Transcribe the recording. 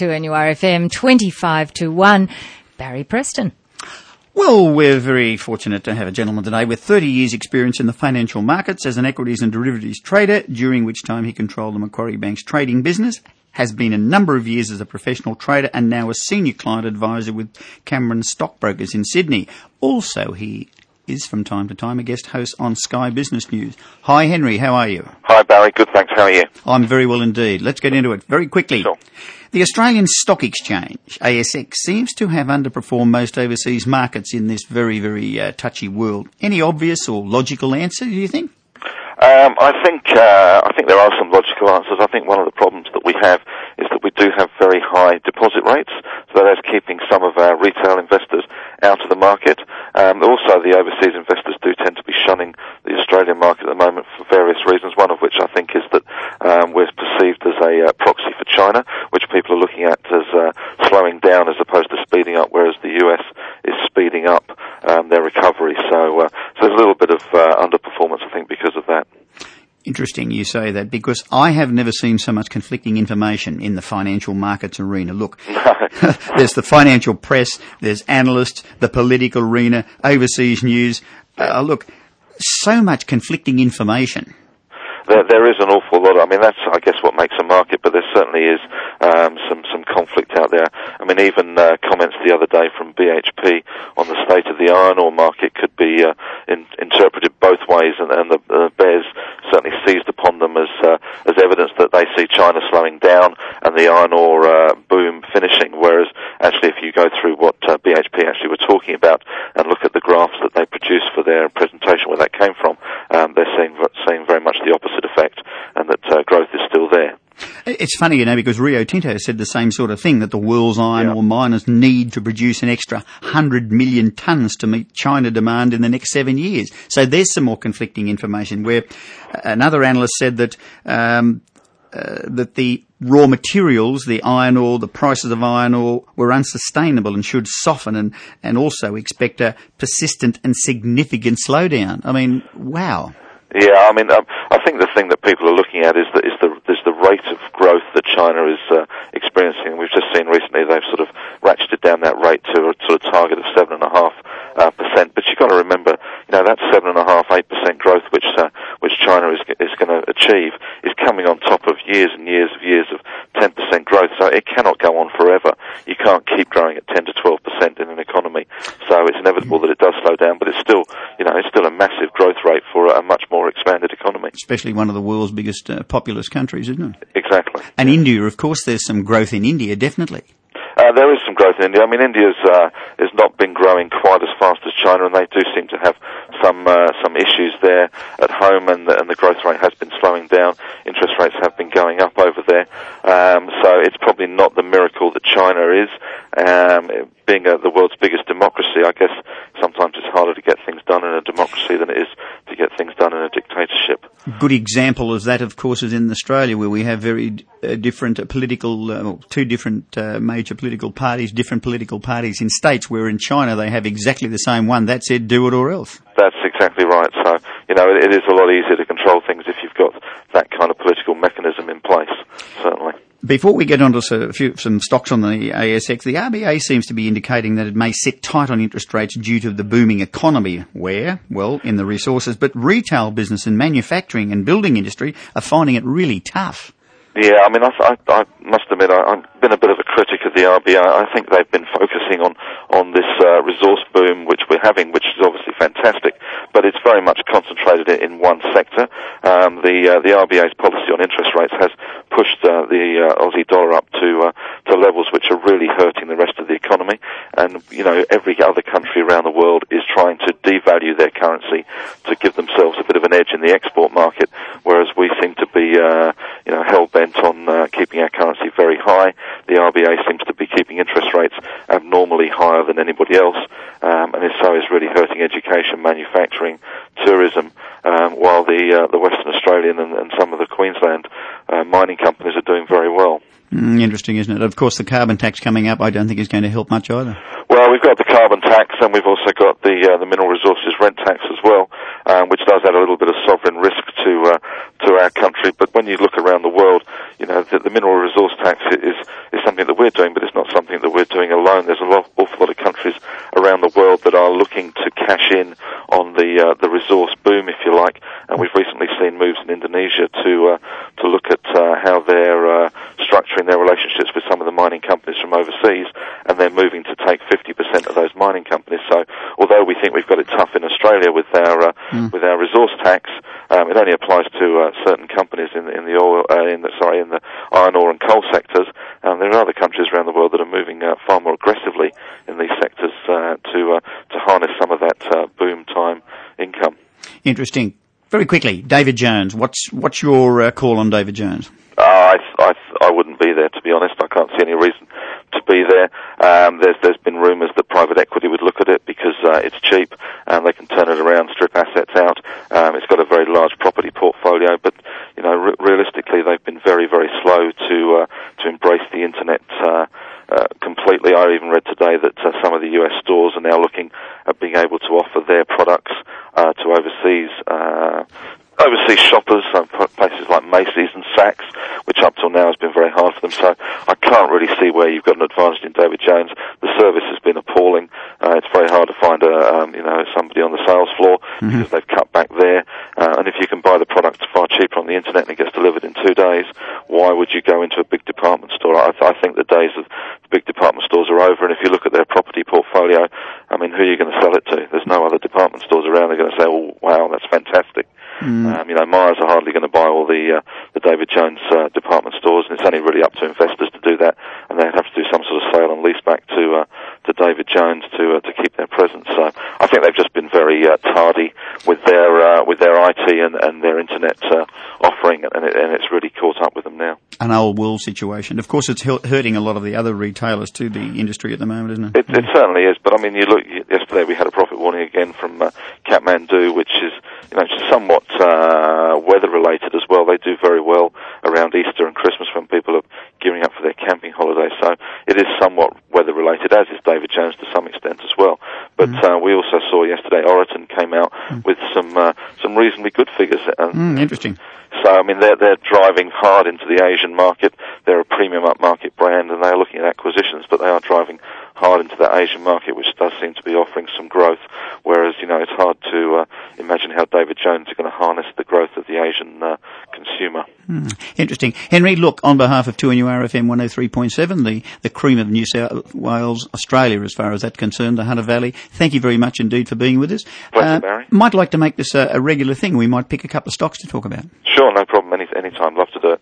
2NURFM 25 to 1. Barry Preston. Well, we're very fortunate to have a gentleman today with 30 years experience in the financial markets as an equities and derivatives trader, during which time he controlled the Macquarie Bank's trading business, has been a number of years as a professional trader and now a senior client advisor with Cameron Stockbrokers in Sydney. Also, he is from time to time a guest host on Sky Business News. Hi, Henry. How are you? Hi, Barry. Good, thanks. How are you? I'm very well indeed. Let's get into it very quickly. Sure. The Australian Stock Exchange, ASX, seems to have underperformed most overseas markets in this very, very uh, touchy world. Any obvious or logical answer, do you think? Um, I think uh, I think there are some logical answers. I think one of the problems that we have is that we do have very high deposit rates, so that's keeping some of our retail investors out of the market. Um, also, the overseas investors do tend to be shunning the Australian market at the moment for various reasons. One of which I think is that um, we're perceived as a uh, proxy for China, which people are looking at as uh, slowing down as opposed to speeding up, whereas the US is speeding up um, their recovery. So, uh, so there's a little bit of uh, underperformance, I think, because of that. Interesting you say that because I have never seen so much conflicting information in the financial markets arena. Look, there's the financial press, there's analysts, the political arena, overseas news. Uh, look, so much conflicting information. There, there is an awful lot. I mean, that's I guess what makes a market, but there certainly is um, some some conflict out there. I mean, even uh, comments the other day from BHP on the state of the iron ore market could be uh, in, interpreted both ways, and, and the uh, bears certainly seized upon them as uh, as evidence that they see China slowing down and the iron ore uh, boom finishing. Whereas actually, if you go through what uh, BHP actually were talking about and look at the graphs that they produced for their presentation, where that came from, um, they're seeing seeing very much the opposite effect, and that uh, growth is still there. It's funny, you know, because Rio Tinto said the same sort of thing that the world's iron Yeah. ore miners need to produce an extra 100 million tonnes to meet China demand in the next seven years. So there's some more conflicting information where another analyst said that, um, uh, that the raw materials, the iron ore, the prices of iron ore were unsustainable and should soften and, and also expect a persistent and significant slowdown. I mean, wow. Yeah, I mean, um, I think the thing that people are looking at is the is the is the rate of growth that China is uh, experiencing. We've just seen recently they've sort of ratcheted down that rate to a sort of target of seven and a half uh, percent. But you've got to remember, you know, that seven and a half, eight percent growth which uh, which China is is going to achieve is coming on top years and years of years of ten percent growth. So it cannot go on forever. You can't keep growing at ten to twelve percent in an economy. So it's inevitable that it does slow down, but it's still, you know, it's still a massive growth rate for a much more expanded economy. Especially one of the world's biggest uh, populous countries, isn't it? Exactly. And India, of course, there's some growth in India, definitely. Uh, there is some growth in India. I mean, India's uh, has not been growing quite as fast as China, and they do seem to have some uh, some issues there at home, and the, and the growth rate has been slowing down. Interest rates have been going up over there, um, so it's probably not the miracle that China is. Um, being a, the world's biggest democracy, I guess sometimes it's harder to get things done in a democracy than it is to get things done in a dictatorship. A good example of that, of course, is in Australia, where we have very uh, different uh, political, uh, two different uh, major political parties, different political parties in states. Where in China they have exactly the same one that said, "Do it or else." That's exactly right. So, you know, it, it is a lot easier to control things if you've got that kind of political mechanism in place, certainly. Before we get on to a few, some stocks on the ASX, the RBA seems to be indicating that it may sit tight on interest rates due to the booming economy. Where? Well, in the resources, but retail business and manufacturing and building industry are finding it really tough. Yeah, I mean, I, I, I must admit, I, I've been a bit of a critic of the RBA. I think they've been focusing on on this uh, resource boom which we're having, which is obviously fantastic, but it's very much concentrated in, one sector. Um, the uh, the RBA's policy on interest rates has pushed uh, the uh, Aussie dollar up to uh, to levels which are really hurting the rest of the economy, and you know every other country around the world is trying to devalue their currency to give themselves a bit of an edge in the export market, whereas we seem to be uh, you know hell bent on keeping our currency very high. The RBA seems to be keeping interest rates abnormally higher than anybody else, um, and so is really hurting education, manufacturing, tourism. Um, while the uh, the Western Australian and, and some of the Queensland uh, mining companies are doing very well. Mm, interesting, isn't it? Of course, the carbon tax coming up, I don't think is going to help much either. Well, we've got the carbon tax, and we've also got the uh, the mineral resources rent tax as well, um, which does add a little bit of sovereign risk to uh, to our country. But when you look around the world, you know the, the mineral resource tax is is something that we're doing, but it's not something that we're doing alone. There's a lot, awful lot of countries around the world that are looking to cash in on the uh, the resource boom, if you like. And we've recently seen moves in Indonesia to uh, to look at uh, how they're uh, structuring their relationships with some of the mining companies from overseas, and they're moving to take 50% of those mining companies. So, although we think we've got it tough in Australia with our uh, mm. with our resource tax, um, it only applies to uh, certain companies in, in the oil, uh, in the sorry, in the iron ore and coal sectors. Um, there are other countries around the world that are moving uh, far more aggressively in these sectors uh, to uh, to harness some of that uh, boom time income. Interesting. Very quickly, David Jones. What's what's your uh, call on David Jones? Uh, I, I I wouldn't be there to be honest. I can't see any reason to be there. Um, there's there's been rumours that private equity would look at it because uh, it's cheap and they can turn it around, strip assets out. Um, it's got a very large property portfolio, but you know re- realistically they've been very very slow to embrace the internet. Uh, uh, completely. I even read today that uh, some of the US stores are now looking at being able to offer their products uh, to overseas uh, overseas shoppers, uh, places like Macy's and Saks, which up till now has been very hard for them. So I can't really see where you've got an advantage in David Jones. The service has been appalling. Uh, it's very hard to find a um, you know somebody on the sales floor mm-hmm. because they've cut back there. Uh, and if you can buy the product far cheaper on the internet and it gets delivered in two days, why would you go into a big department store? I, th- I think the days of big department stores are over. And if you look at their property portfolio, I mean, who are you going to sell it to? There's no other department stores around. They're going to say, "Oh, wow, that's fantastic." Mm. Um, you know, Myers are hardly going to buy all the uh, the David Jones uh, department stores, and it's only really up to investors to do that, and they'd have to do some sort of sale and lease back to uh, to David Jones to uh, to keep their presence. So I think they've just been very uh, tardy with their uh, with their IT and, and their internet uh, offering, and, it, and it's really caught up with them now. An old world situation. Of course, it's hurting a lot of the other retailers to the industry at the moment, isn't it? It, it certainly is. But I mean, you look yesterday we had a profit warning again from uh, Kathmandu, which is you know somewhat uh, weather related as well. They do very well around Easter and Christmas when people are gearing up for their camping holidays. So it is somewhat weather related, as is David Jones to some extent as well. But mm. uh, we also saw yesterday Oroton came out mm. with some uh, some reasonably good figures. And, mm, interesting. So I mean they're they're driving hard into the Asian market. They're a premium upmarket brand, and they are looking at acquisitions, but they are driving hard into that Asian market, which does seem to be offering some growth. Whereas, you know, it's hard to uh, imagine how David Jones is going to harness the growth of the Asian uh, consumer. Hmm. Interesting. Henry, look, on behalf of 2NURFM 103.7, the, the cream of New South Wales, Australia, as far as that's concerned, the Hunter Valley, thank you very much indeed for being with us. Pleasure, uh, Barry. Might like to make this a, a regular thing. We might pick a couple of stocks to talk about. Sure, no problem. Any, anytime. Love to do it.